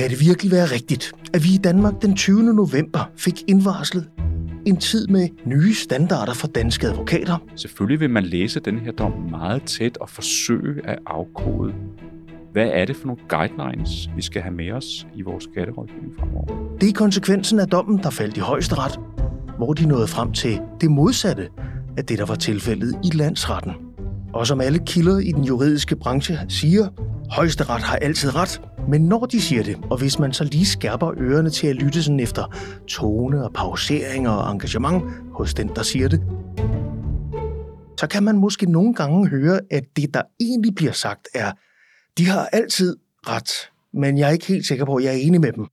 Kan det virkelig være rigtigt, at vi i Danmark den 20. november fik indvarslet en tid med nye standarder for danske advokater? Selvfølgelig vil man læse den her dom meget tæt og forsøge at afkode, hvad er det for nogle guidelines, vi skal have med os i vores skatterådgivning fremover. Det er konsekvensen af dommen, der faldt i højesteret, hvor de nåede frem til det modsatte af det, der var tilfældet i landsretten. Og som alle kilder i den juridiske branche siger, højesteret har altid ret, men når de siger det, og hvis man så lige skærper ørerne til at lytte sådan efter tone og pauseringer og engagement hos den, der siger det, så kan man måske nogle gange høre, at det, der egentlig bliver sagt, er, de har altid ret, men jeg er ikke helt sikker på, at jeg er enig med dem.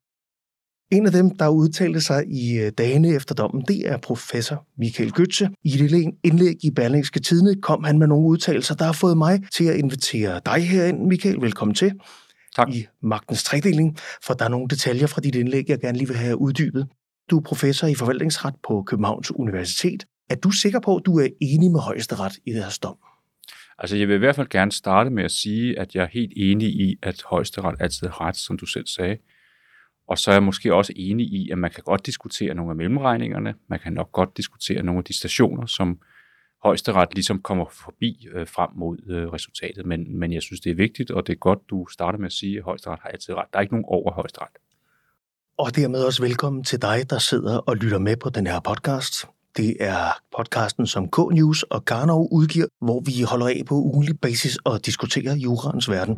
En af dem, der udtalte sig i øh, dagene efter dommen, det er professor Michael Götze. I et indlæg i Berlingske Tidene kom han med nogle udtalelser, der har fået mig til at invitere dig herind, Michael. Velkommen til. Tak. I magtens tredeling, for der er nogle detaljer fra dit indlæg, jeg gerne lige vil have uddybet. Du er professor i forvaltningsret på Københavns Universitet. Er du sikker på, at du er enig med højesteret i deres dom? Altså, jeg vil i hvert fald gerne starte med at sige, at jeg er helt enig i, at højesteret altid har ret, som du selv sagde. Og så er jeg måske også enig i, at man kan godt diskutere nogle af mellemregningerne. Man kan nok godt diskutere nogle af de stationer, som højesteret ligesom kommer forbi øh, frem mod øh, resultatet. Men, men jeg synes, det er vigtigt, og det er godt, du starter med at sige, at højesteret har altid ret. Der er ikke nogen over højesteret. Og dermed også velkommen til dig, der sidder og lytter med på den her podcast. Det er podcasten, som K-News og Garnov udgiver, hvor vi holder af på ugenlig basis og diskuterer juraens verden.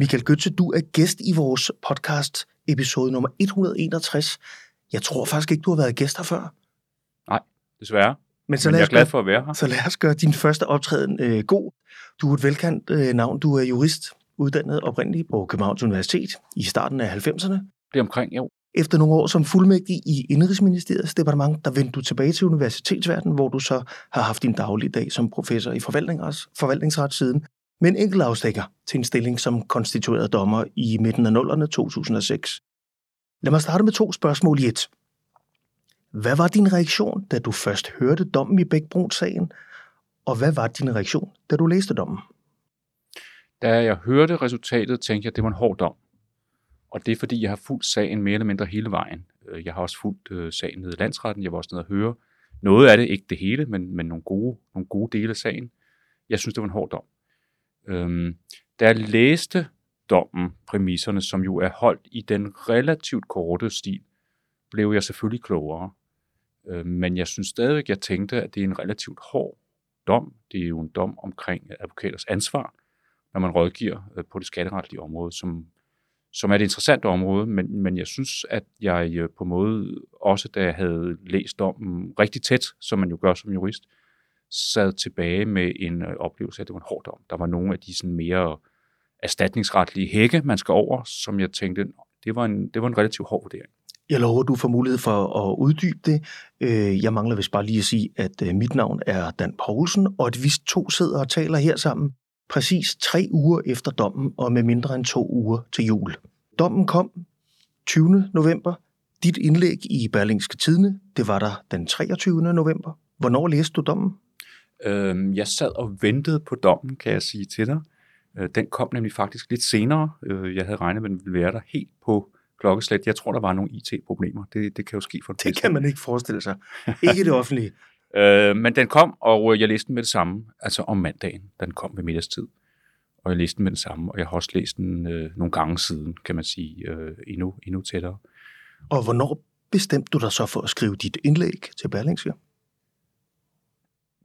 Michael Götze, du er gæst i vores podcast episode nummer 161. Jeg tror faktisk ikke, du har været gæst her før. Nej, desværre. Men, så Men jeg er glad for at være her. Så lad os gøre din første optræden øh, god. Du er et velkendt øh, navn. Du er jurist, uddannet oprindeligt på Københavns Universitet i starten af 90'erne. Det omkring, jo. Efter nogle år som fuldmægtig i Indrigsministeriets departement, der vendte du tilbage til universitetsverdenen, hvor du så har haft din daglige dag som professor i forvaltningsret siden, med en enkelt afstikker til en stilling som konstitueret dommer i midten af nullerne 2006. Lad mig starte med to spørgsmål i et. Hvad var din reaktion, da du først hørte dommen i Bækbrun-sagen? Og hvad var din reaktion, da du læste dommen? Da jeg hørte resultatet, tænkte jeg, at det var en hård dom. Og det er fordi, jeg har fulgt sagen mere eller mindre hele vejen. Øh, jeg har også fulgt øh, sagen nede i landsretten. Jeg var også nede og høre noget af det, ikke det hele, men, men nogle, gode, nogle gode dele af sagen. Jeg synes, det var en hård dom. Øhm, da jeg læste dommen, præmisserne, som jo er holdt i den relativt korte stil, blev jeg selvfølgelig klogere. Øh, men jeg synes stadigvæk, jeg tænkte, at det er en relativt hård dom. Det er jo en dom omkring advokaters ansvar, når man rådgiver øh, på det skatteretlige område, som, som er et interessant område, men, men jeg synes, at jeg øh, på en måde, også da jeg havde læst dommen rigtig tæt, som man jo gør som jurist, sad tilbage med en øh, oplevelse af, at det var en hård dom. Der var nogle af de sådan mere erstatningsretlige hække, man skal over, som jeg tænkte, det var en, det var en relativt hård vurdering. Jeg lover, du får mulighed for at uddybe det. Øh, jeg mangler vist bare lige at sige, at øh, mit navn er Dan Poulsen, og at vi to sidder og taler her sammen præcis tre uger efter dommen, og med mindre end to uger til jul. Dommen kom 20. november. Dit indlæg i Berlingske Tidene, det var der den 23. november. Hvornår læste du dommen? Øhm, jeg sad og ventede på dommen, kan jeg sige til dig. Øh, den kom nemlig faktisk lidt senere. Øh, jeg havde regnet med, at den ville være der helt på klokkeslæt. Jeg tror, der var nogle IT-problemer. Det, det kan jo ske for Det fleste. kan man ikke forestille sig. Ikke det offentlige. Øh, men den kom, og øh, jeg læste den med det samme, altså om mandagen, da den kom ved middagstid. Og jeg læste den med det samme, og jeg har også læst den øh, nogle gange siden, kan man sige, øh, endnu, endnu tættere. Og hvornår bestemte du dig så for at skrive dit indlæg til Berlingske?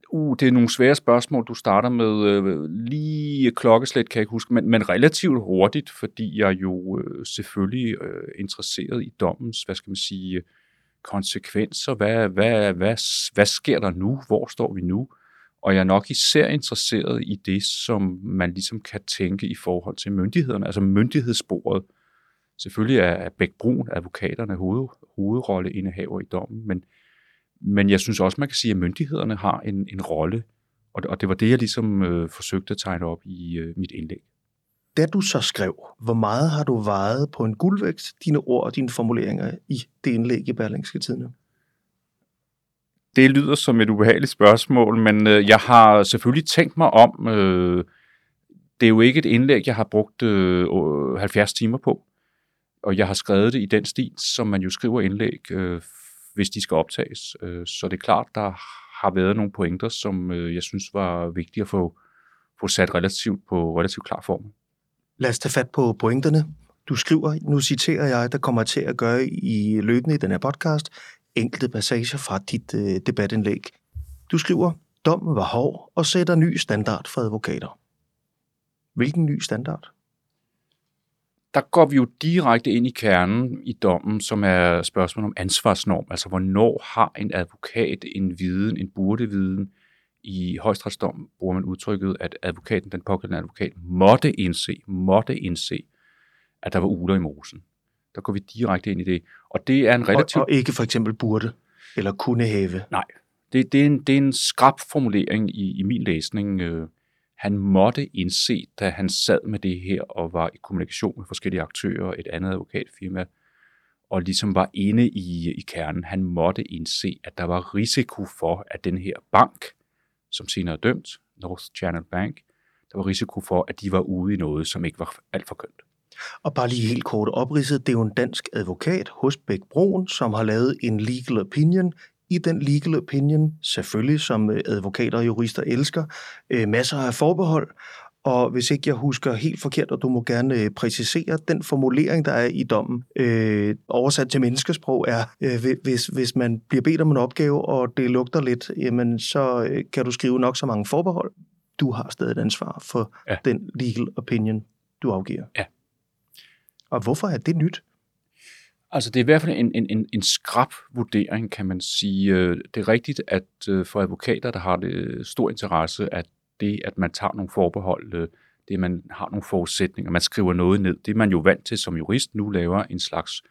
Uh, det er nogle svære spørgsmål, du starter med. Øh, lige klokkeslæt kan jeg ikke huske, men, men relativt hurtigt, fordi jeg jo øh, selvfølgelig øh, interesseret i dommens, hvad skal man sige, konsekvenser. Hvad, hvad, hvad, hvad sker der nu? Hvor står vi nu? Og jeg er nok især interesseret i det, som man ligesom kan tænke i forhold til myndighederne, altså myndighedssporet. Selvfølgelig er, er Bæk Brun, advokaterne, hoved, hovedrolleindehaver i dommen, men, men jeg synes også, man kan sige, at myndighederne har en, en rolle, og, det- og det var det, jeg ligesom øh, forsøgte at tegne op i øh, mit indlæg. Da du så skrev, hvor meget har du vejet på en guldvægt, dine ord og dine formuleringer i det indlæg i Berlingske Tidene? Det lyder som et ubehageligt spørgsmål, men øh, jeg har selvfølgelig tænkt mig om. Øh, det er jo ikke et indlæg, jeg har brugt øh, 70 timer på. og jeg har skrevet det i den stil, som man jo skriver indlæg, øh, hvis de skal optages. Øh, så det er klart, der har været nogle pointer, som øh, jeg synes var vigtige at få, få sat relativt på relativt klar form. Lad os tage fat på pointerne. Du skriver, nu citerer jeg, der kommer til at gøre i løbende i den her podcast, enkelte passager fra dit øh, debatindlæg. Du skriver, dommen var hård og sætter ny standard for advokater. Hvilken ny standard? Der går vi jo direkte ind i kernen i dommen, som er spørgsmålet om ansvarsnorm. Altså, hvornår har en advokat en viden, en burdeviden? I højstrætsdom bruger man udtrykket, at advokaten, den pågældende advokat, måtte indse, måtte indse, at der var uler i mosen. Der går vi direkte ind i det. Og det er en relativt... Og, og ikke for eksempel burde eller kunne have. Nej, det, det, er, en, det er en skrab formulering i, i min læsning. Øh, han måtte indse, da han sad med det her og var i kommunikation med forskellige aktører, et andet advokatfirma, og ligesom var inde i, i kernen. Han måtte indse, at der var risiko for, at den her bank, som senere er dømt, North Channel Bank, der var risiko for, at de var ude i noget, som ikke var alt for kønt. Og bare lige helt kort opridset, det er jo en dansk advokat hos Bæk Broen, som har lavet en legal opinion. I den legal opinion, selvfølgelig som øh, advokater og jurister elsker, øh, masser af forbehold, og hvis ikke jeg husker helt forkert, og du må gerne øh, præcisere, den formulering, der er i dommen, øh, oversat til menneskesprog, er, øh, hvis, hvis man bliver bedt om en opgave, og det lugter lidt, jamen så kan du skrive nok så mange forbehold. Du har stadig et ansvar for ja. den legal opinion, du afgiver. Ja. Og hvorfor er det nyt? Altså det er i hvert fald en, en, en, en skrab vurdering, kan man sige. Øh, det er rigtigt, at øh, for advokater, der har det øh, stor interesse, at det, at man tager nogle forbehold, det, at man har nogle forudsætninger, man skriver noget ned, det er man jo vant til som jurist, nu laver en slags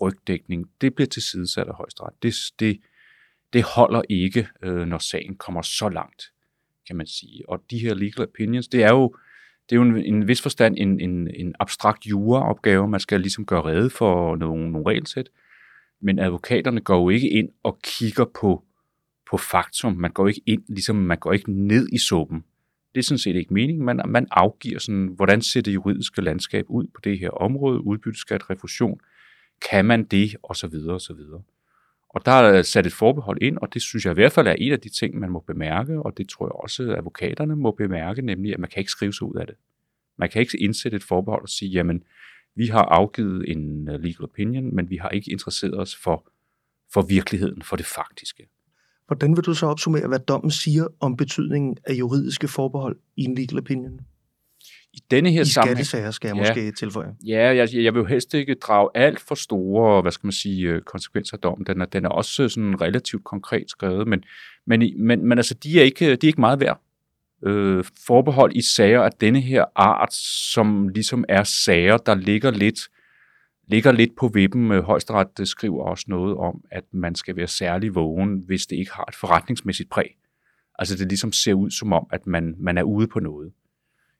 rygdækning, det bliver tilsidesat af højesteret. Det, det, det holder ikke, når sagen kommer så langt, kan man sige. Og de her legal opinions, det er jo det er jo en, en vis forstand en, en, en abstrakt juraopgave. Man skal ligesom gøre rede for nogle, nogle regelsæt. Men advokaterne går jo ikke ind og kigger på, på faktum. Man går ikke ind, ligesom man går ikke ned i suppen. Det er sådan set ikke meningen. Man, man afgiver sådan, hvordan ser det juridiske landskab ud på det her område, udbytteskat, refusion, kan man det, og så videre, og så videre. Og der er sat et forbehold ind, og det synes jeg i hvert fald er en af de ting, man må bemærke, og det tror jeg også, at advokaterne må bemærke, nemlig at man kan ikke skrive sig ud af det. Man kan ikke indsætte et forbehold og sige, jamen, vi har afgivet en uh, legal opinion, men vi har ikke interesseret os for, for virkeligheden, for det faktiske. Hvordan vil du så opsummere, hvad dommen siger om betydningen af juridiske forbehold i en legal opinion? I denne her I sammenhæng... skattesager, skal jeg ja, måske tilføje. Ja, jeg, jeg vil jo helst ikke drage alt for store, hvad skal man sige, øh, konsekvenser af dommen. Den er, den er også sådan relativt konkret skrevet, men, men, men, men altså, de er ikke, de er ikke meget værd. Øh, forbehold i sager af denne her art, som ligesom er sager, der ligger lidt, ligger lidt på vippen. Højesteret skriver også noget om, at man skal være særlig vågen, hvis det ikke har et forretningsmæssigt præg. Altså det ligesom ser ud som om, at man, man er ude på noget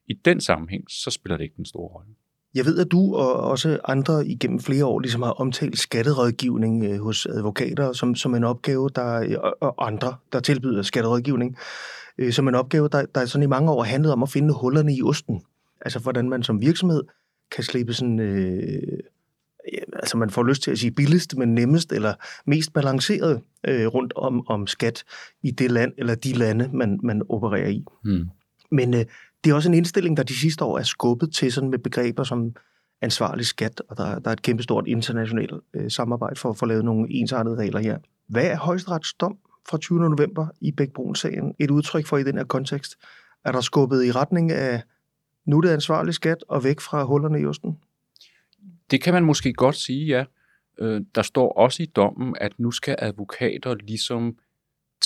i den sammenhæng, så spiller det ikke den store rolle. Jeg ved, at du og også andre igennem flere år ligesom har omtalt skatterådgivning øh, hos advokater som, som en opgave, der, og andre, der tilbyder skatterådgivning, øh, som en opgave, der, der sådan i mange år handlede om at finde hullerne i osten. Altså, hvordan man som virksomhed kan slippe sådan... Øh, altså man får lyst til at sige billigst, men nemmest eller mest balanceret øh, rundt om, om skat i det land eller de lande, man, man opererer i. Hmm. Men øh, det er også en indstilling, der de sidste år er skubbet til sådan med begreber som ansvarlig skat, og der, der er et kæmpestort internationalt øh, samarbejde for at få lavet nogle ensartede regler her. Hvad er højesterets dom fra 20. november i Bækbrun-sagen et udtryk for i den her kontekst? Er der skubbet i retning af nu det ansvarlig skat og væk fra hullerne i osten? Det kan man måske godt sige, ja. Øh, der står også i dommen, at nu skal advokater ligesom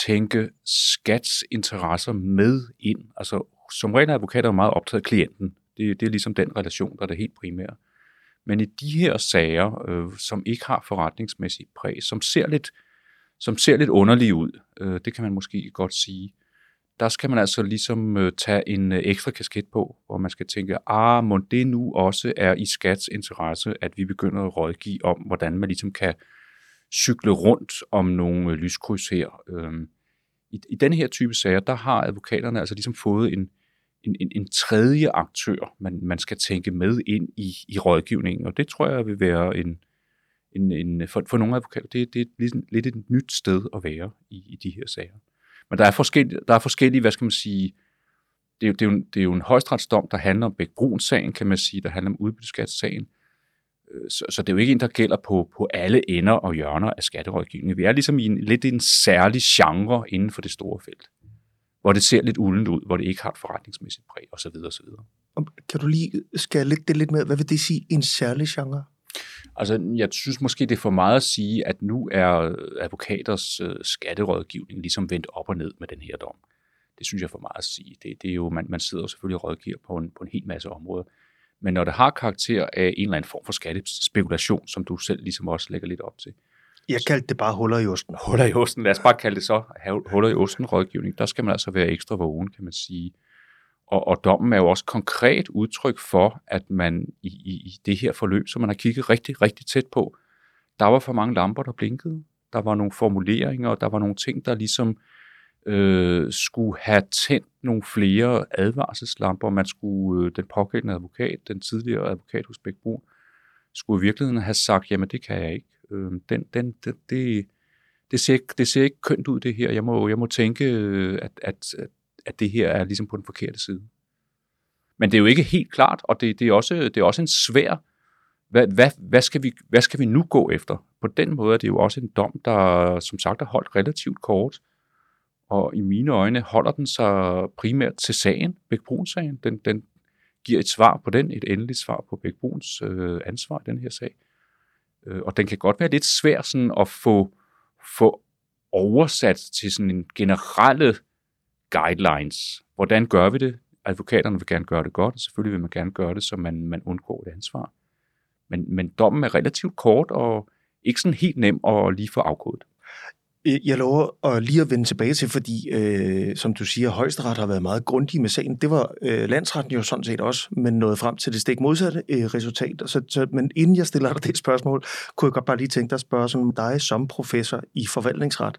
tænke skats interesser med ind. Altså som regel er advokater meget optaget af klienten. Det, det er ligesom den relation, der er det helt primære. Men i de her sager, øh, som ikke har forretningsmæssigt præg, som ser lidt, som ser lidt underlige ud, øh, det kan man måske godt sige, der skal man altså ligesom øh, tage en øh, ekstra kasket på, hvor man skal tænke, ah, må det nu også er i skats interesse, at vi begynder at rådgive om, hvordan man ligesom kan cykle rundt om nogle øh, lyskryds her. Øh, i, I denne her type sager, der har advokaterne altså ligesom fået en, en, en, en tredje aktør, man, man skal tænke med ind i, i rådgivningen, og det tror jeg vil være en, en, en for, for nogle advokater, det, det er lidt, lidt et nyt sted at være i, i de her sager. Men der er, forskellige, der er forskellige, hvad skal man sige, det er, jo, det, er jo, det er jo en højstretsdom, der handler om Bæk sagen kan man sige, der handler om udbytteskatssagen. Øh, så, så det er jo ikke en, der gælder på, på alle ender og hjørner af skatterådgivningen. Vi er ligesom i en, lidt i en særlig genre inden for det store felt, hvor det ser lidt uldent ud, hvor det ikke har et forretningsmæssigt præg osv. osv. Kan du lige skære lidt det lidt med? Hvad vil det sige, en særlig genre? Altså, jeg synes måske, det er for meget at sige, at nu er advokaters øh, skatterådgivning ligesom vendt op og ned med den her dom. Det synes jeg er for meget at sige. Det, det er jo, man, man sidder jo selvfølgelig og rådgiver på en, på en hel masse områder. Men når det har karakter af en eller anden form for skattespekulation, som du selv ligesom også lægger lidt op til. Jeg kaldte det bare huller i osten. Huller i osten. Lad os bare kalde det så huller i osten rådgivning. Der skal man altså være ekstra vågen, kan man sige. Og, og dommen er jo også konkret udtryk for, at man i, i, i det her forløb, som man har kigget rigtig, rigtig tæt på, der var for mange lamper, der blinkede. Der var nogle formuleringer, og der var nogle ting, der ligesom øh, skulle have tændt nogle flere advarselslamper. Man skulle, øh, den pågældende advokat, den tidligere advokat hos Bækbrun, skulle i virkeligheden have sagt, jamen det kan jeg ikke. Øh, den, den, det, det, det, ser, det ser ikke kønt ud det her. Jeg må, jeg må tænke, øh, at, at, at, at det her er ligesom på den forkerte side. Men det er jo ikke helt klart, og det, det, er, også, det er også en svær, hvad, hvad, hvad, skal vi, hvad skal vi nu gå efter? På den måde er det jo også en dom, der som sagt er holdt relativt kort, og i mine øjne holder den sig primært til sagen, Bækbruns-sagen. Den, den giver et svar på den, et endeligt svar på Bækbruns øh, ansvar i den her sag. Øh, og den kan godt være lidt svær sådan at få, få oversat til sådan en generelle guidelines. Hvordan gør vi det? Advokaterne vil gerne gøre det godt, og selvfølgelig vil man gerne gøre det, så man, man undgår et ansvar. Men, men dommen er relativt kort og ikke sådan helt nem at lige få afkodet. Øh, jeg lover at lige at vende tilbage til, fordi, øh, som du siger, højesteret har været meget grundig med sagen. Det var øh, landsretten jo sådan set også, men nåede frem til det stik modsatte øh, resultat. Så, så, men inden jeg stiller dig det spørgsmål, kunne jeg godt bare lige tænke dig at spørge sådan, dig som professor i forvaltningsret.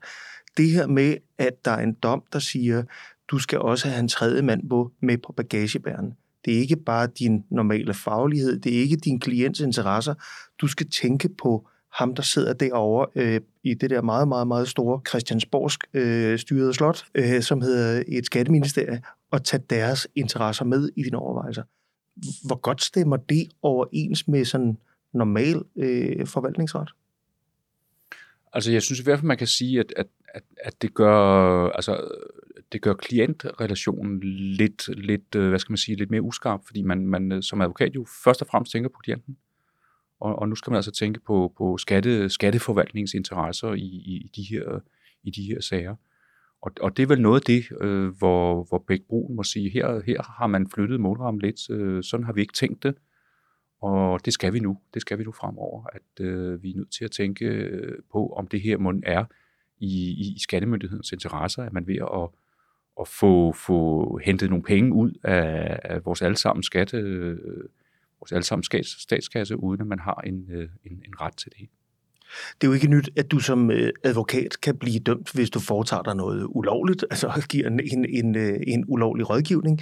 Det her med, at der er en dom, der siger, du skal også have en tredje mand på, med på bagagebæren. Det er ikke bare din normale faglighed, det er ikke din klients interesser. Du skal tænke på ham, der sidder derovre øh, i det der meget, meget, meget store Christiansborgsk øh, styrede slot, øh, som hedder et skatteministerie, og tage deres interesser med i dine overvejelser. Hvor godt stemmer det overens med sådan normal øh, forvaltningsret? Altså, jeg synes i hvert fald, man kan sige, at, at, at, at det gør, altså, det gør klientrelationen lidt, lidt, øh, hvad skal man sige, lidt mere uskarp, fordi man, man øh, som advokat jo først og fremmest tænker på klienten. Og, og nu skal man altså tænke på, på skatte, skatteforvaltningsinteresser i, i, i, de her, i de her sager. Og, og det er vel noget af det, øh, hvor, hvor Bæk Brun må sige, her, her har man flyttet målrammen lidt, øh, sådan har vi ikke tænkt det, og det skal vi nu, det skal vi nu fremover, at øh, vi er nødt til at tænke øh, på, om det her mund er i, i skattemyndighedens interesser, at man ved at, at få, få hentet nogle penge ud af, af vores allesammen skatte, øh, vores allesammen statskasse, uden at man har en, øh, en, en ret til det. Det er jo ikke nyt, at du som øh, advokat kan blive dømt, hvis du foretager dig noget ulovligt, altså giver en, en, en, øh, en ulovlig rådgivning.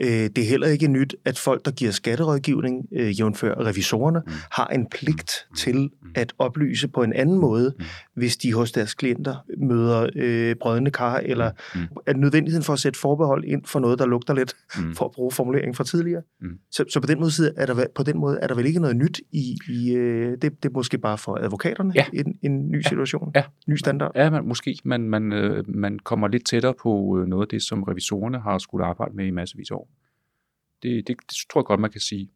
Det er heller ikke nyt, at folk, der giver skatterådgivning, jævnfør revisorerne, mm. har en pligt mm. til mm. at oplyse på en anden måde, hvis de hos deres klienter møder øh, brødende kar, eller at nødvendigheden for at sætte forbehold ind for noget, der lugter lidt, for at bruge formuleringen fra tidligere. Så, så på den måde er der på den måde er der vel ikke noget nyt i, i det, det er måske bare for advokaterne ja. en, en ny situation, ja. ny standard. Ja, man, måske. Man, man, øh, man kommer lidt tættere på øh, noget af det, som revisorerne har skulle arbejde med i massevis år. Det, det, det tror jeg godt, man kan sige.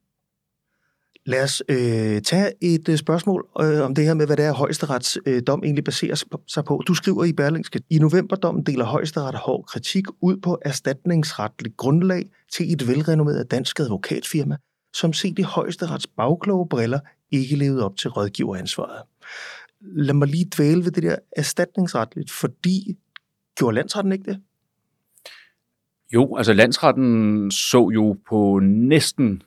Lad os øh, tage et øh, spørgsmål øh, om det her med, hvad det er, højesterets øh, dom egentlig baserer sig på. Du skriver i Berlingske, i novemberdommen deler højesteret hård kritik ud på erstatningsretligt grundlag til et velrenommeret dansk advokatfirma, som set i højesterets bagkloge briller ikke levede op til rådgiveransvaret. Lad mig lige dvæle ved det der erstatningsretligt, fordi gjorde landsretten ikke det? Jo, altså landsretten så jo på næsten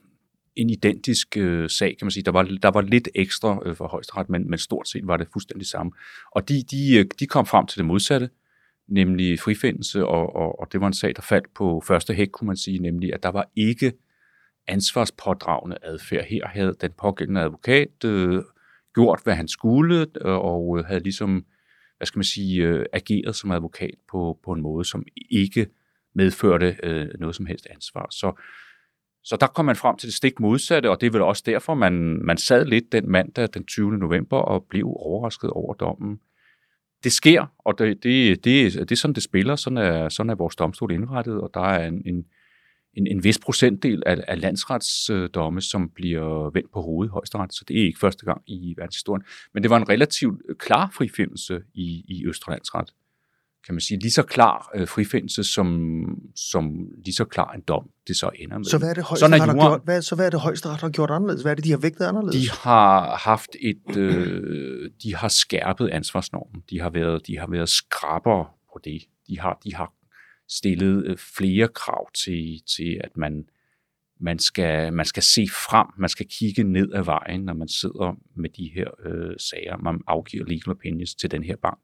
en identisk øh, sag, kan man sige. Der var, der var lidt ekstra øh, for højesteret, men, men stort set var det fuldstændig samme. Og de, de, øh, de kom frem til det modsatte. nemlig frifindelse, og, og, og det var en sag, der faldt på første hæk, kunne man sige, nemlig at der var ikke ansvarspådragende adfærd. Her havde den pågældende advokat øh, gjort, hvad han skulle, øh, og øh, havde ligesom, hvad skal man sige, øh, ageret som advokat på, på en måde, som ikke medførte øh, noget som helst ansvar. Så, så der kom man frem til det stik modsatte, og det er vel også derfor, man, man sad lidt den mandag den 20. november og blev overrasket over dommen. Det sker, og det, det, det, det er sådan, det spiller. Sådan er, sådan er vores domstol indrettet, og der er en, en, en, en vis procentdel af, af landsretsdomme, som bliver vendt på hovedet højesteret, så det er ikke første gang i verdenshistorien. Men det var en relativt klar frifindelse i, i Østre Landsret kan man sige, lige så klar øh, frifindelse, som, som lige så klar en dom, det så ender med. Så hvad er det, højesteret har gjort, hvad, så hvad er det, højesteret har gjort anderledes? Hvad er det, de har vægtet anderledes? De har haft et, øh, de har skærpet ansvarsnormen. De har været, de har været skrabere på det. De har, de har stillet øh, flere krav til, til at man, man skal, man skal se frem, man skal kigge ned ad vejen, når man sidder med de her øh, sager. Man afgiver legal opinions til den her bank.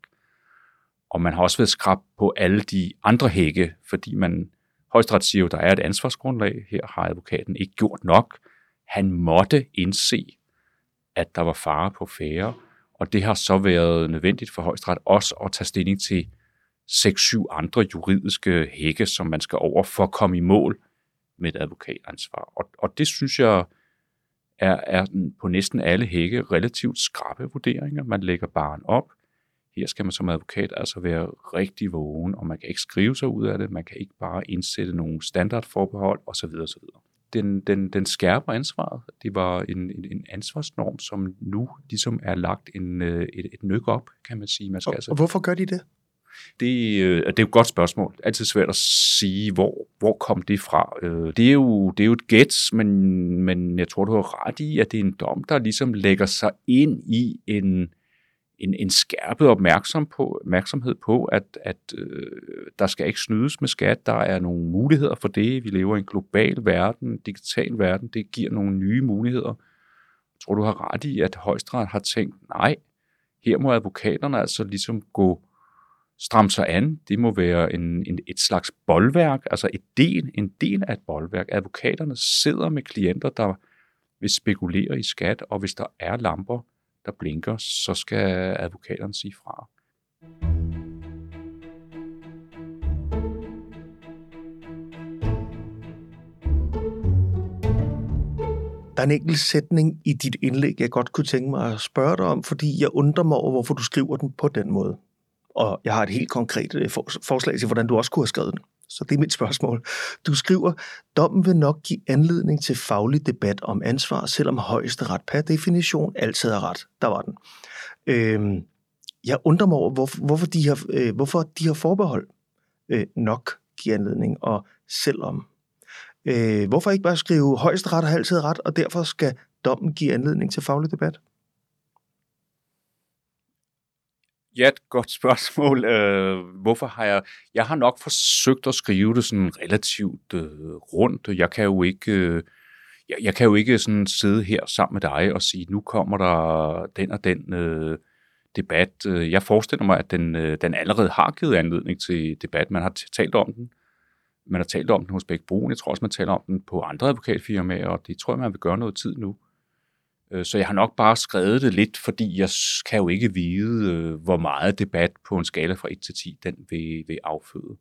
Og man har også været skrab på alle de andre hække, fordi man højstret siger at der er et ansvarsgrundlag. Her har advokaten ikke gjort nok. Han måtte indse, at der var fare på færre, og det har så været nødvendigt for højstret også at tage stilling til 6-7 andre juridiske hække, som man skal over for at komme i mål med et advokatansvar. Og, og det synes jeg er, er på næsten alle hække relativt skrappe vurderinger. Man lægger barn op, her skal man som advokat altså være rigtig vågen, og man kan ikke skrive sig ud af det, man kan ikke bare indsætte nogle standardforbehold osv. osv. Den, den, den skærper ansvaret. Det var en, en, en ansvarsnorm, som nu ligesom er lagt en, øh, et, et nyk op, kan man sige. Man skal og, altså, og hvorfor gør de det? Det, øh, det er jo et godt spørgsmål. Altid svært at sige, hvor, hvor kom det fra. Øh, det, er jo, det er jo et gæt, men, men jeg tror, du har ret i, at det er en dom, der ligesom lægger sig ind i en, en, en skærpet opmærksom på, opmærksomhed på, at, at øh, der skal ikke snydes med skat. Der er nogle muligheder for det. Vi lever i en global verden, en digital verden. Det giver nogle nye muligheder. Jeg tror, du har ret i, at højstret har tænkt, nej, her må advokaterne altså ligesom gå stramme sig an. Det må være en, en, et slags boldværk, altså et del, en del af et boldværk. Advokaterne sidder med klienter, der vil spekulere i skat, og hvis der er lamper, der blinker, så skal advokaterne sige fra. Der er en enkelt sætning i dit indlæg, jeg godt kunne tænke mig at spørge dig om, fordi jeg undrer mig over, hvorfor du skriver den på den måde. Og jeg har et helt konkret øh, forslag til, hvordan du også kunne have skrevet den. Så det er mit spørgsmål. Du skriver, dommen vil nok give anledning til faglig debat om ansvar, selvom højesteret per definition altid er ret. Der var den. Øhm, jeg undrer mig over, hvor, hvorfor, de har, øh, hvorfor de har forbehold øh, nok giver anledning, og selvom. Øh, hvorfor ikke bare skrive, højesteret har altid ret, og derfor skal dommen give anledning til faglig debat? Ja, et godt spørgsmål. Øh, hvorfor har jeg... Jeg har nok forsøgt at skrive det sådan relativt øh, rundt. Jeg kan jo ikke... Øh, jeg, jeg kan jo ikke sådan sidde her sammen med dig og sige, nu kommer der den og den øh, debat. Øh, jeg forestiller mig, at den, øh, den allerede har givet anledning til debat. Man har talt om den. Man har talt om den hos Bæk Brun. Jeg tror også, man taler om den på andre advokatfirmaer, og det tror jeg, man vil gøre noget tid nu. Øh, så jeg har nok bare skrevet det lidt, fordi jeg kan jo ikke vide, øh, hvor meget debat på en skala fra 1 til 10, den vil, vil afføde.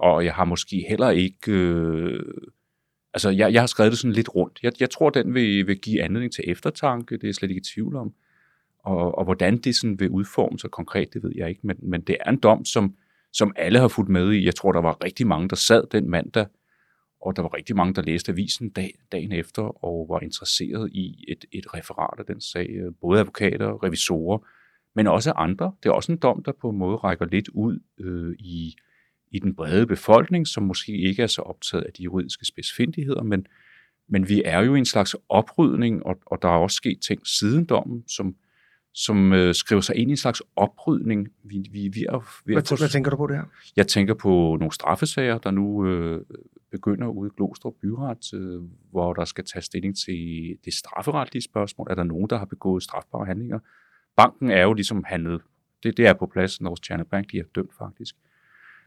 Og jeg har måske heller ikke... Øh, altså, jeg, jeg har skrevet det sådan lidt rundt. Jeg, jeg tror, den vil, vil give anledning til eftertanke, det er jeg slet ikke i tvivl om. Og, og hvordan det sådan vil udforme sig konkret, det ved jeg ikke. Men, men det er en dom, som, som alle har fulgt med i. Jeg tror, der var rigtig mange, der sad den mandag og der var rigtig mange, der læste avisen dag, dagen efter og var interesseret i et, et referat af den sag. Både advokater, revisorer, men også andre. Det er også en dom, der på en måde rækker lidt ud øh, i, i den brede befolkning, som måske ikke er så optaget af de juridiske specifindigheder, men, men vi er jo i en slags oprydning, og, og der er også sket ting siden dommen, som, som øh, skriver sig ind i en slags oprydning. Vi, vi, vi er, vi er hvad, hvad tænker du på det her? Jeg tænker på nogle straffesager, der nu øh, begynder ude i Glostrup Byret, øh, hvor der skal tage stilling til det strafferetlige spørgsmål. Er der nogen, der har begået strafbare handlinger? Banken er jo ligesom handlet Det, det er på plads, North Channel Bank, de er dømt faktisk.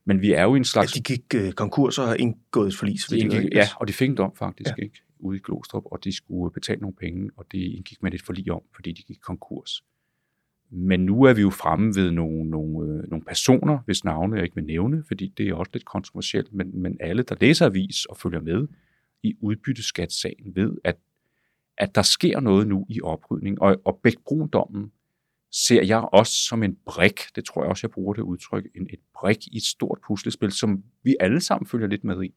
Men vi er jo i en slags... Ja, de gik øh, konkurs og har indgået et forlis. De indgik, ja, og de fik en dom faktisk, ja. ikke? ude i Glostrup, og de skulle betale nogle penge, og det indgik med et forlig om, fordi de gik konkurs. Men nu er vi jo fremme ved nogle, nogle, øh, nogle personer, hvis navne jeg ikke vil nævne, fordi det er også lidt kontroversielt, men, men alle, der læser avis og følger med i udbytteskatssagen, ved, at, at der sker noget nu i oprydning, og, og Bæk-Brun-dommen ser jeg også som en brik, det tror jeg også, jeg bruger det udtryk, en, et brik i et stort puslespil, som vi alle sammen følger lidt med i.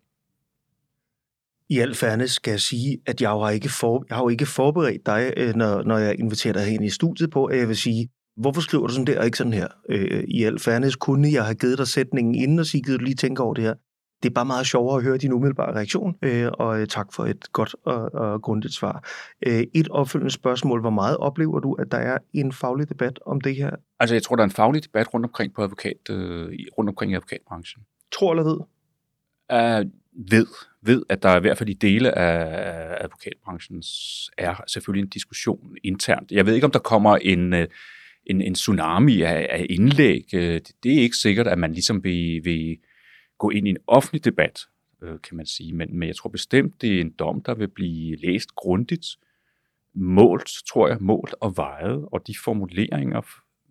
I al fairness skal jeg sige, at jeg har ikke, for, jeg har jo ikke forberedt dig, øh, når, når jeg inviterer dig ind i studiet på, at jeg vil sige, hvorfor skriver du sådan der og ikke sådan her? Øh, I al fairness kunne jeg have givet dig sætningen inden og sige, givet du lige tænke over det her. Det er bare meget sjovere at høre din umiddelbare reaktion, øh, og øh, tak for et godt og, og grundigt svar. Øh, et opfølgende spørgsmål, hvor meget oplever du, at der er en faglig debat om det her? Altså, jeg tror, der er en faglig debat rundt omkring på advokat, øh, rundt omkring i advokatbranchen. Tror eller ved? Uh, ved, ved, at der i hvert fald i dele af advokatbranchen er selvfølgelig en diskussion internt. Jeg ved ikke, om der kommer en, øh, en, en tsunami af, af indlæg. Øh, det er ikke sikkert, at man ligesom vil, vil gå ind i en offentlig debat, øh, kan man sige. Men, men jeg tror bestemt, det er en dom, der vil blive læst grundigt, målt, tror jeg, målt og vejet, og de formuleringer,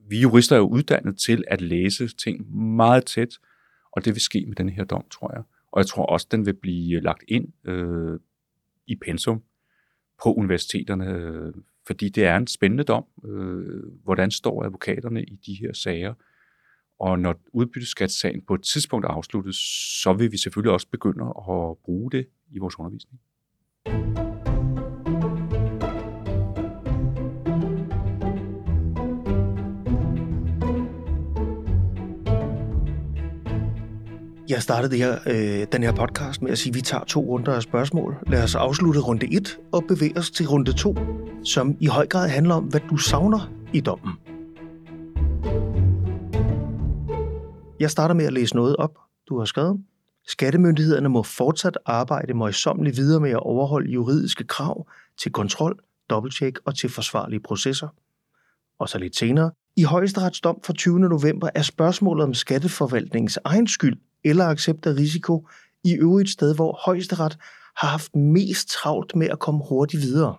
vi jurister er jo uddannet til at læse ting meget tæt, og det vil ske med den her dom, tror jeg. Og jeg tror også, den vil blive lagt ind øh, i pensum på universiteterne, øh, fordi det er en spændende dom. Øh, hvordan står advokaterne i de her sager? Og når udbytteskatssagen på et tidspunkt afsluttes, så vil vi selvfølgelig også begynde at bruge det i vores undervisning. Jeg startede det her, øh, den her podcast med at sige, at vi tager to runder af spørgsmål. Lad os afslutte runde 1 og bevæge os til runde 2, som i høj grad handler om, hvad du savner i dommen. Jeg starter med at læse noget op, du har skrevet. Skattemyndighederne må fortsat arbejde møjsommeligt videre med at overholde juridiske krav til kontrol, dobbelttjek og til forsvarlige processer. Og så lidt senere, i højesterets dom fra 20. november er spørgsmålet om skatteforvaltningens egen skyld eller accept af risiko i øvrigt sted, hvor højesteret har haft mest travlt med at komme hurtigt videre.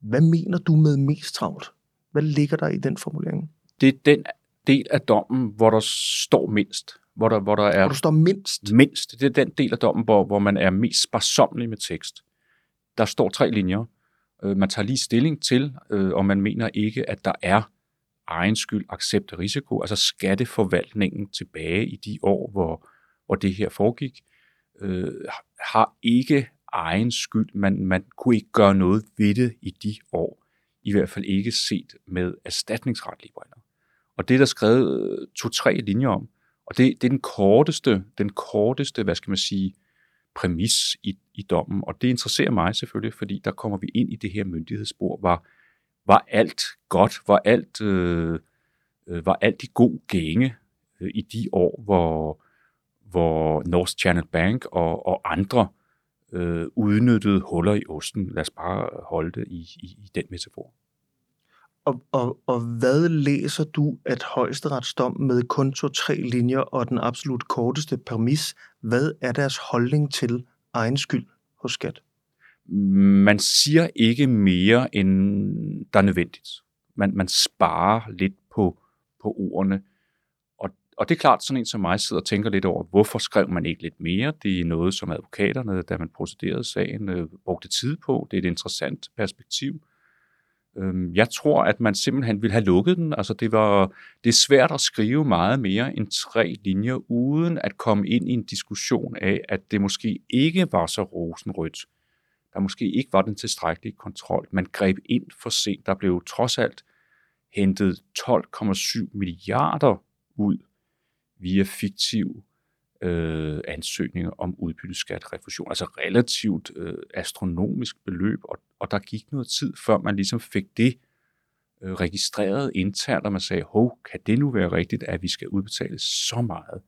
Hvad mener du med mest travlt? Hvad ligger der i den formulering? Det er den del af dommen, hvor der står mindst. Hvor der, hvor der er hvor der står mindst? Mindst. Det er den del af dommen, hvor, hvor man er mest sparsomlig med tekst. Der står tre linjer. Øh, man tager lige stilling til, øh, og man mener ikke, at der er egen skyld accept af risiko, altså skatteforvaltningen tilbage i de år, hvor, hvor det her foregik, øh, har ikke egen skyld. Man, man kunne ikke gøre noget ved det i de år. I hvert fald ikke set med erstatningsretlige briller. Og det er der skrevet øh, to-tre linjer om. Og det, det er den korteste, den korteste, hvad skal man sige, præmis i, i dommen. Og det interesserer mig selvfølgelig, fordi der kommer vi ind i det her myndighedsspor, var, var alt godt, var alt, øh, øh, var alt i god gænge øh, i de år, hvor, hvor North Channel Bank og, og andre øh, udnyttede huller i osten. Lad os bare holde det i, i, i den metafor. Og, og, og hvad læser du, at højesteretsdom med kun to-tre linjer og den absolut korteste permis, hvad er deres holdning til egen skyld hos skat? Man siger ikke mere, end der er nødvendigt. Man, man sparer lidt på, på ordene. Og, og det er klart, sådan en som mig sidder og tænker lidt over, hvorfor skrev man ikke lidt mere? Det er noget, som advokaterne, da man procederede sagen, øh, brugte tid på. Det er et interessant perspektiv. Øhm, jeg tror, at man simpelthen ville have lukket den. Altså, det, var, det er svært at skrive meget mere end tre linjer, uden at komme ind i en diskussion af, at det måske ikke var så rosenrødt. Der måske ikke var den tilstrækkelige kontrol. Man greb ind for sent. Der blev trods alt hentet 12,7 milliarder ud via fiktiv øh, ansøgninger om udbytteskatrefusion. Altså relativt øh, astronomisk beløb, og, og der gik noget tid, før man ligesom fik det øh, registreret internt, og man sagde, hov, kan det nu være rigtigt, at vi skal udbetale så meget?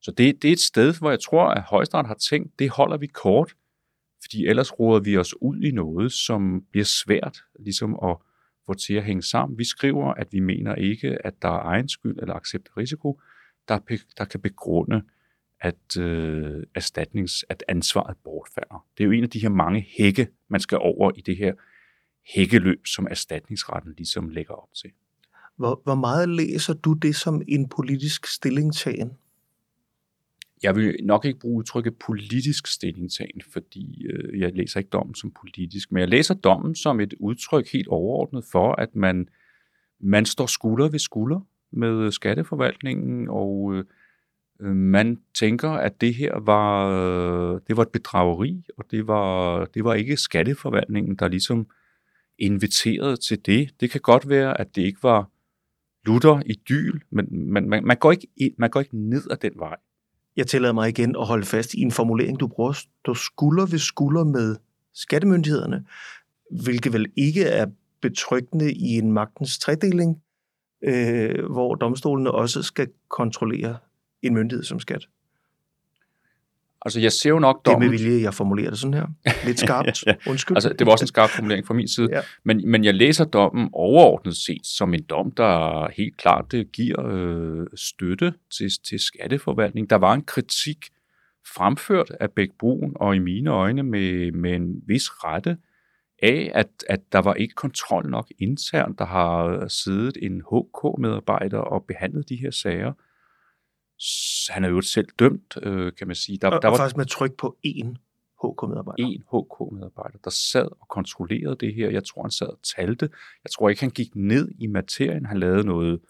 Så det, det er et sted, hvor jeg tror, at højesteret har tænkt, det holder vi kort, fordi ellers råder vi os ud i noget, som bliver svært ligesom at få til at hænge sammen. Vi skriver, at vi mener ikke, at der er egen skyld eller accept risiko, der, der kan begrunde, at øh, erstatnings, at ansvaret bortfalder. Det er jo en af de her mange hække, man skal over i det her hækkeløb, som erstatningsretten ligesom lægger op til. Hvor, hvor meget læser du det som en politisk stillingtagen? Jeg vil nok ikke bruge udtrykket politisk stillingtagen, fordi øh, jeg læser ikke dommen som politisk, men jeg læser dommen som et udtryk helt overordnet for, at man, man står skulder ved skulder med skatteforvaltningen, og øh, øh man tænker, at det her var, øh, det var et bedrageri, og det var, det var ikke skatteforvaltningen, der ligesom inviterede til det. Det kan godt være, at det ikke var lutter i dyl, men man, man, man, går ikke ind, man går ikke ned ad den vej. Jeg tillader mig igen at holde fast i en formulering, du bruger, der skulder ved skulder med skattemyndighederne, hvilket vel ikke er betryggende i en magtens tredeling, øh, hvor domstolene også skal kontrollere en myndighed som skat. Altså, jeg ser jo nok dommen... Det med vilje, jeg formulerer det sådan her. Lidt skarpt. ja, ja. Undskyld. Altså, det var også en skarp formulering fra min side. ja. men, men jeg læser dommen overordnet set som en dom, der helt klart det giver øh, støtte til, til skatteforvaltning. Der var en kritik fremført af Bæk Brun, og i mine øjne med, med en vis rette, af, at, at der var ikke kontrol nok internt. Der har siddet en HK-medarbejder og behandlet de her sager han er jo selv dømt, øh, kan man sige. Der, og, der var faktisk med tryk på én HK-medarbejder. En HK-medarbejder, der sad og kontrollerede det her. Jeg tror, han sad og talte. Jeg tror ikke, han gik ned i materien. Han lavede noget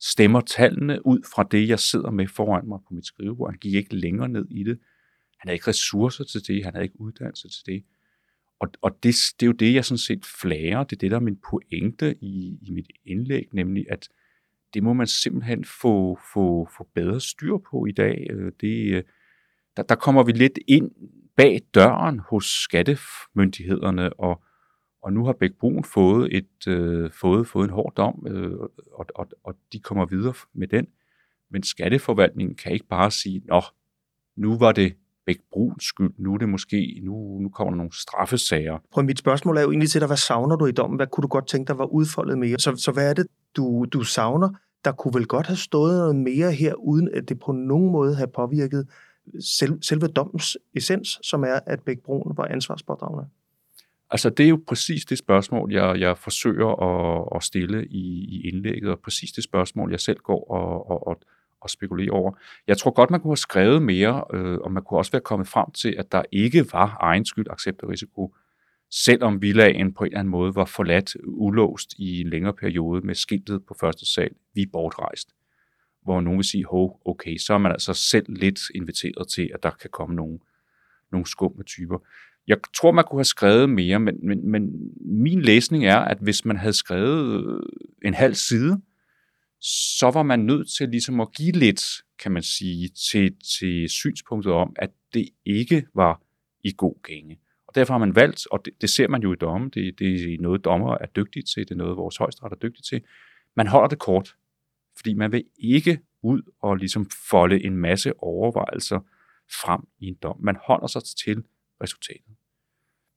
stemmer tallene ud fra det, jeg sidder med foran mig på mit skrivebord. Han gik ikke længere ned i det. Han havde ikke ressourcer til det. Han havde ikke uddannelse til det. Og, og det, det er jo det, jeg sådan set flager. Det er det, der er min pointe i, i mit indlæg, nemlig at det må man simpelthen få, få, få bedre styr på i dag. Øh, det, øh, der, der kommer vi lidt ind bag døren hos skattemyndighederne, og, og nu har Bæk Brun fået, et, øh, fået, fået en hård dom, øh, og, og, og de kommer videre med den. Men skatteforvaltningen kan ikke bare sige, nå, nu var det Bæk Bruns skyld, nu er det måske, nu, nu kommer der nogle straffesager. Prøv, mit spørgsmål er jo egentlig til dig, hvad savner du i dommen? Hvad kunne du godt tænke dig var udfoldet mere? Så, så hvad er det, du, du savner? Der kunne vel godt have stået noget mere her, uden at det på nogen måde har påvirket selv, selve dommens essens, som er, at Bæk Brun var ansvarspådragende. Altså, det er jo præcis det spørgsmål, jeg, jeg forsøger at, at stille i, i indlægget, og præcis det spørgsmål, jeg selv går og, og, og, og spekulere over. Jeg tror godt, man kunne have skrevet mere, øh, og man kunne også være kommet frem til, at der ikke var egen skyld accept og risiko selvom villaen på en eller anden måde var forladt ulåst i en længere periode med skiltet på første sal, vi er bortrejst. Hvor nogen vil sige, hov, okay, så er man altså selv lidt inviteret til, at der kan komme nogle, nogle skumme typer. Jeg tror, man kunne have skrevet mere, men, men, men min læsning er, at hvis man havde skrevet øh, en halv side, så var man nødt til ligesom at give lidt, kan man sige, til, til synspunktet om, at det ikke var i god gænge. Og derfor har man valgt, og det, det ser man jo i dommen, det, det er noget, dommer er dygtige til, det er noget, vores højesteret er dygtige til. Man holder det kort, fordi man vil ikke ud og ligesom folde en masse overvejelser frem i en dom. Man holder sig til resultatet.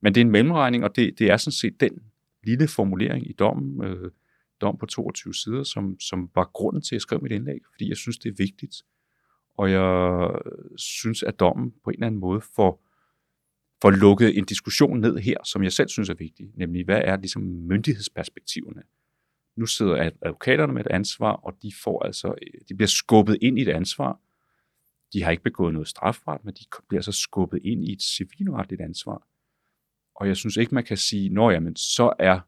Men det er en mellemregning, og det, det er sådan set den lille formulering i dommen, øh, dom på 22 sider, som, som var grunden til at skrive mit indlæg, fordi jeg synes, det er vigtigt. Og jeg synes, at dommen på en eller anden måde får får lukket en diskussion ned her, som jeg selv synes er vigtig, nemlig hvad er ligesom myndighedsperspektiverne. Nu sidder advokaterne med et ansvar, og de får altså, de bliver skubbet ind i et ansvar. De har ikke begået noget strafret, men de bliver så skubbet ind i et civilretligt ansvar. Og jeg synes ikke, man kan sige, når jamen, så er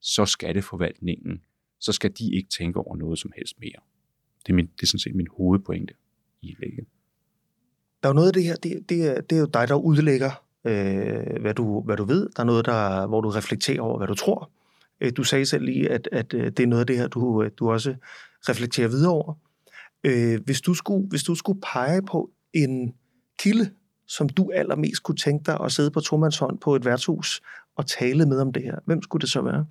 så skatteforvaltningen, så skal de ikke tænke over noget som helst mere. Det er, min, det er sådan set min hovedpointe i lægget. Der er jo noget af det her, det, det, er, det er jo dig, der udlægger øh, hvad, du, hvad du ved. Der er noget, der, hvor du reflekterer over, hvad du tror. Øh, du sagde selv lige, at, at øh, det er noget af det her, du, øh, du også reflekterer videre over. Øh, hvis, du skulle, hvis du skulle pege på en kilde, som du allermest kunne tænke dig at sidde på tomandshånd på et værtshus og tale med om det her, hvem skulle det så være?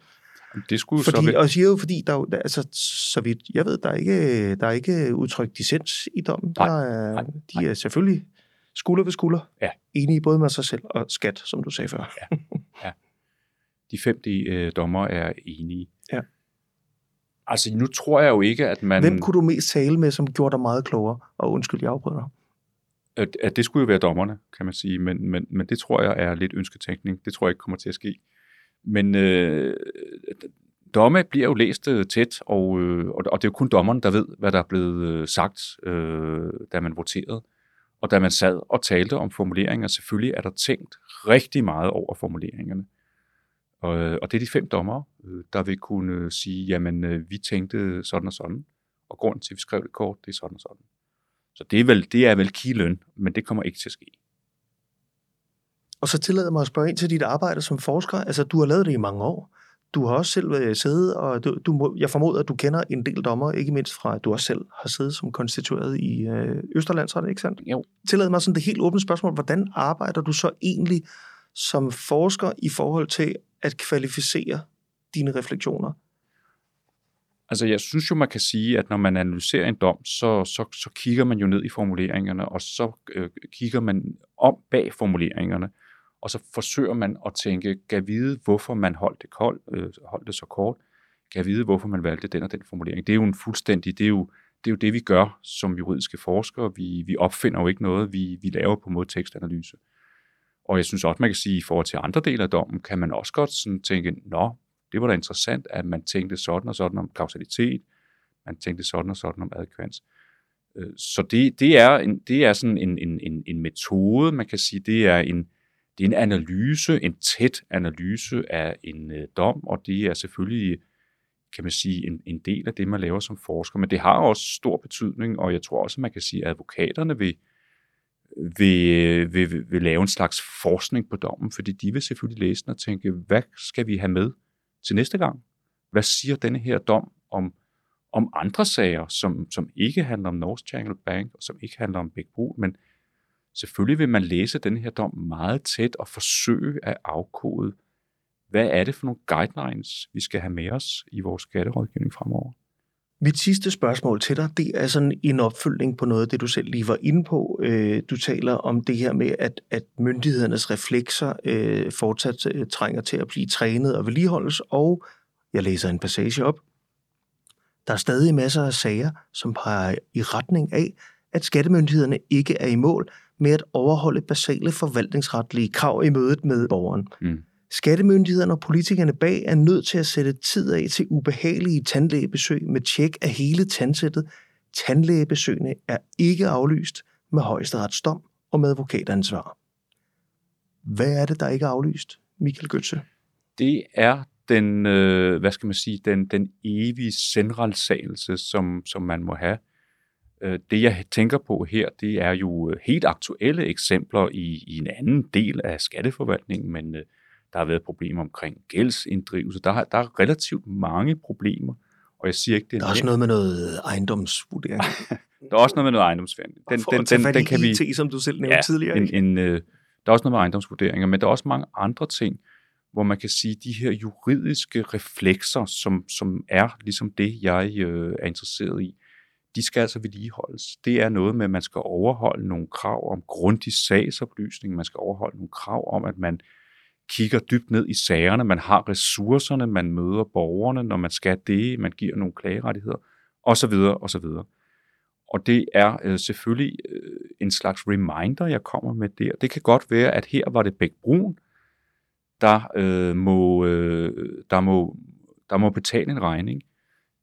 Det skulle fordi, så være... Og siger jo, fordi der, altså, så vidt jeg ved, der er ikke, der er ikke udtrykt dissens i dommen. Nej, der er, nej, de er selvfølgelig skulder ved skulder. Ja. Enige både med sig selv og skat, som du sagde før. Ja. ja. de fem de, øh, dommer er enige. Ja. Altså, nu tror jeg jo ikke, at man... Hvem kunne du mest tale med, som gjorde dig meget klogere? Og undskyld, jeg afbryder dig. At, at det skulle jo være dommerne, kan man sige, men, men, men det tror jeg er lidt ønsketænkning. Det tror jeg ikke kommer til at ske. Men øh, domme bliver jo læst øh, tæt, og, øh, og det er jo kun dommeren, der ved, hvad der er blevet øh, sagt, øh, da man voterede. Og da man sad og talte om formuleringer, selvfølgelig er der tænkt rigtig meget over formuleringerne. Og, øh, og det er de fem dommer, øh, der vil kunne øh, sige, jamen vi tænkte sådan og sådan, og grunden til, at vi skrev det kort, det er sådan og sådan. Så det er vel, det er vel kiløn, men det kommer ikke til at ske. Og så tillader mig at spørge ind til dit arbejde som forsker. Altså, du har lavet det i mange år. Du har også selv øh, siddet, og du, du må, jeg formoder, at du kender en del dommer, ikke mindst fra, at du også selv har siddet som konstitueret i øh, Østerlandsret, ikke sandt? Jo. Tillad mig sådan det helt åbne spørgsmål. Hvordan arbejder du så egentlig som forsker i forhold til at kvalificere dine refleksioner? Altså, jeg synes jo, man kan sige, at når man analyserer en dom, så, så, så kigger man jo ned i formuleringerne, og så øh, kigger man om bag formuleringerne, og så forsøger man at tænke, kan vide, hvorfor man holdt det, kold, øh, holdt det så kort, kan vide, hvorfor man valgte den og den formulering. Det er jo en fuldstændig, det er jo det, er jo det vi gør som juridiske forskere. Vi, vi opfinder jo ikke noget, vi, vi laver på måde tekstanalyse. Og jeg synes også, man kan sige, i forhold til andre dele af dommen, kan man også godt sådan tænke, nå, det var da interessant, at man tænkte sådan og sådan om kausalitet, man tænkte sådan og sådan om adkvans. Øh, så det, det, er, en, det er sådan en, en, en, en metode, man kan sige, det er en, det er en analyse, en tæt analyse af en øh, dom, og det er selvfølgelig, kan man sige, en, en del af det, man laver som forsker. Men det har også stor betydning, og jeg tror også, man kan sige, at advokaterne vil, vil, vil, vil lave en slags forskning på dommen, fordi de vil selvfølgelig læse den og tænke, hvad skal vi have med til næste gang? Hvad siger denne her dom om, om andre sager, som, som ikke handler om North Channel Bank, og som ikke handler om Big Brug, men selvfølgelig vil man læse den her dom meget tæt og forsøge at afkode, hvad er det for nogle guidelines, vi skal have med os i vores skatterådgivning fremover. Mit sidste spørgsmål til dig, det er sådan en opfølgning på noget af det, du selv lige var inde på. Øh, du taler om det her med, at, at myndighedernes reflekser øh, fortsat øh, trænger til at blive trænet og vedligeholdes, og jeg læser en passage op. Der er stadig masser af sager, som peger i retning af, at skattemyndighederne ikke er i mål med at overholde basale forvaltningsretlige krav i mødet med borgeren. Mm. Skattemyndighederne og politikerne bag er nødt til at sætte tid af til ubehagelige tandlægebesøg med tjek af hele tandsættet. Tandlægebesøgene er ikke aflyst med højesteretsdom og med advokatansvar. Hvad er det, der ikke er aflyst, Michael Götze? Det er den, øh, hvad skal man sige, den, den evige centralsagelse, som, som man må have. Øh, det, jeg tænker på her, det er jo helt aktuelle eksempler i, i en anden del af skatteforvaltningen, men øh, der har været problemer omkring gældsinddrivelse. Der, der er relativt mange problemer, og jeg siger ikke, det er Der er også noget med noget ejendomsvurdering. der er også noget med noget ejendomsvurdering. Den, den, den, den kan IT, vi, som du selv nævnte ja, tidligere. En, en, øh, der er også noget med ejendomsvurderinger, men der er også mange andre ting, hvor man kan sige, de her juridiske reflekser, som, som er ligesom det, jeg øh, er interesseret i, de skal altså vedligeholdes. Det er noget med, at man skal overholde nogle krav om grundig sagsoplysning, man skal overholde nogle krav om, at man kigger dybt ned i sagerne, man har ressourcerne, man møder borgerne, når man skal det, man giver nogle klagerettigheder, osv. osv. Og det er øh, selvfølgelig øh, en slags reminder, jeg kommer med der. Det kan godt være, at her var det Bæk Brun, der, øh, må, øh, der, må, der må betale en regning.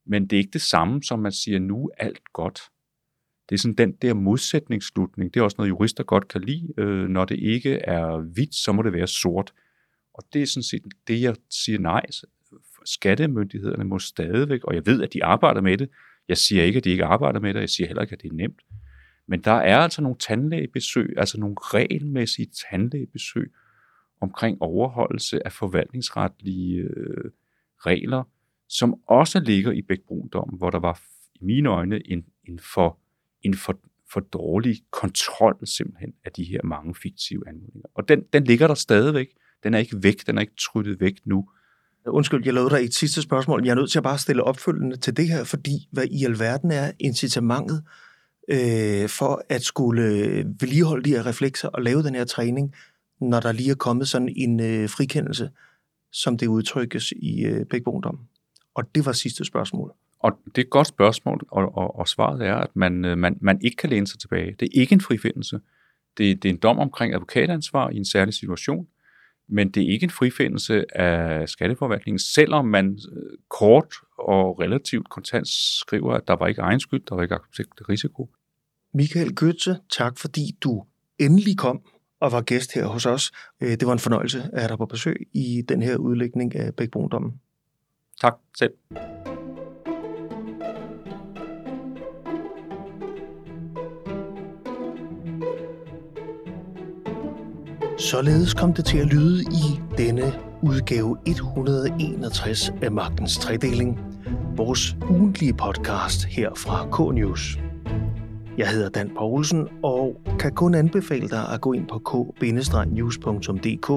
Men det er ikke det samme, som man siger, nu er alt godt. Det er sådan den der modsætningsslutning. Det er også noget, jurister godt kan lide. Øh, når det ikke er hvidt, så må det være sort. Og det er sådan set det, jeg siger nej. Skattemyndighederne må stadigvæk, og jeg ved, at de arbejder med det. Jeg siger ikke, at de ikke arbejder med det, jeg siger heller ikke, at det er nemt. Men der er altså nogle tandlægebesøg, altså nogle regelmæssige tandlægebesøg omkring overholdelse af forvaltningsretlige øh, regler, som også ligger i Bækbrundommen, hvor der var i mine øjne en, en, for, en for, for dårlig kontrol simpelthen af de her mange fiktive anmodninger. Og den, den ligger der stadigvæk. Den er ikke væk, den er ikke tryttet væk nu. Undskyld, jeg lavede dig et sidste spørgsmål. Jeg er nødt til at bare stille opfølgende til det her, fordi hvad i alverden er incitamentet øh, for at skulle vedligeholde de her reflekser og lave den her træning, når der lige er kommet sådan en øh, frikendelse, som det udtrykkes i øh, Bækbondom? Og det var sidste spørgsmål. Og det er et godt spørgsmål, og, og, og svaret er, at man, øh, man, man ikke kan læne sig tilbage. Det er ikke en frifindelse. Det, det er en dom omkring advokatansvar i en særlig situation, men det er ikke en frifindelse af skatteforvaltningen, selvom man øh, kort og relativt kontant skriver, at der var ikke egen skyld, der var ikke accepteret risiko. Michael Götze, tak fordi du endelig kom og var gæst her hos os. Øh, det var en fornøjelse at have dig på besøg i den her udlægning af Bækbrondommen. Tak selv. Således kom det til at lyde i denne udgave 161 af Magtens Tredeling, vores ugentlige podcast her fra K-News. Jeg hedder Dan Poulsen og kan kun anbefale dig at gå ind på k-news.dk,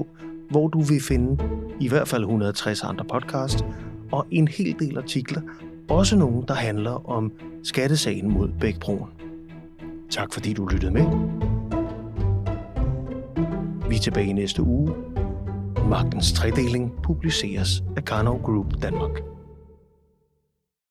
hvor du vil finde i hvert fald 160 andre podcast og en hel del artikler, også nogle, der handler om skattesagen mod Bækbroen. Tak fordi du lyttede med. Vi er tilbage næste uge. Magtens tredeling publiceres af Karnov Group Danmark.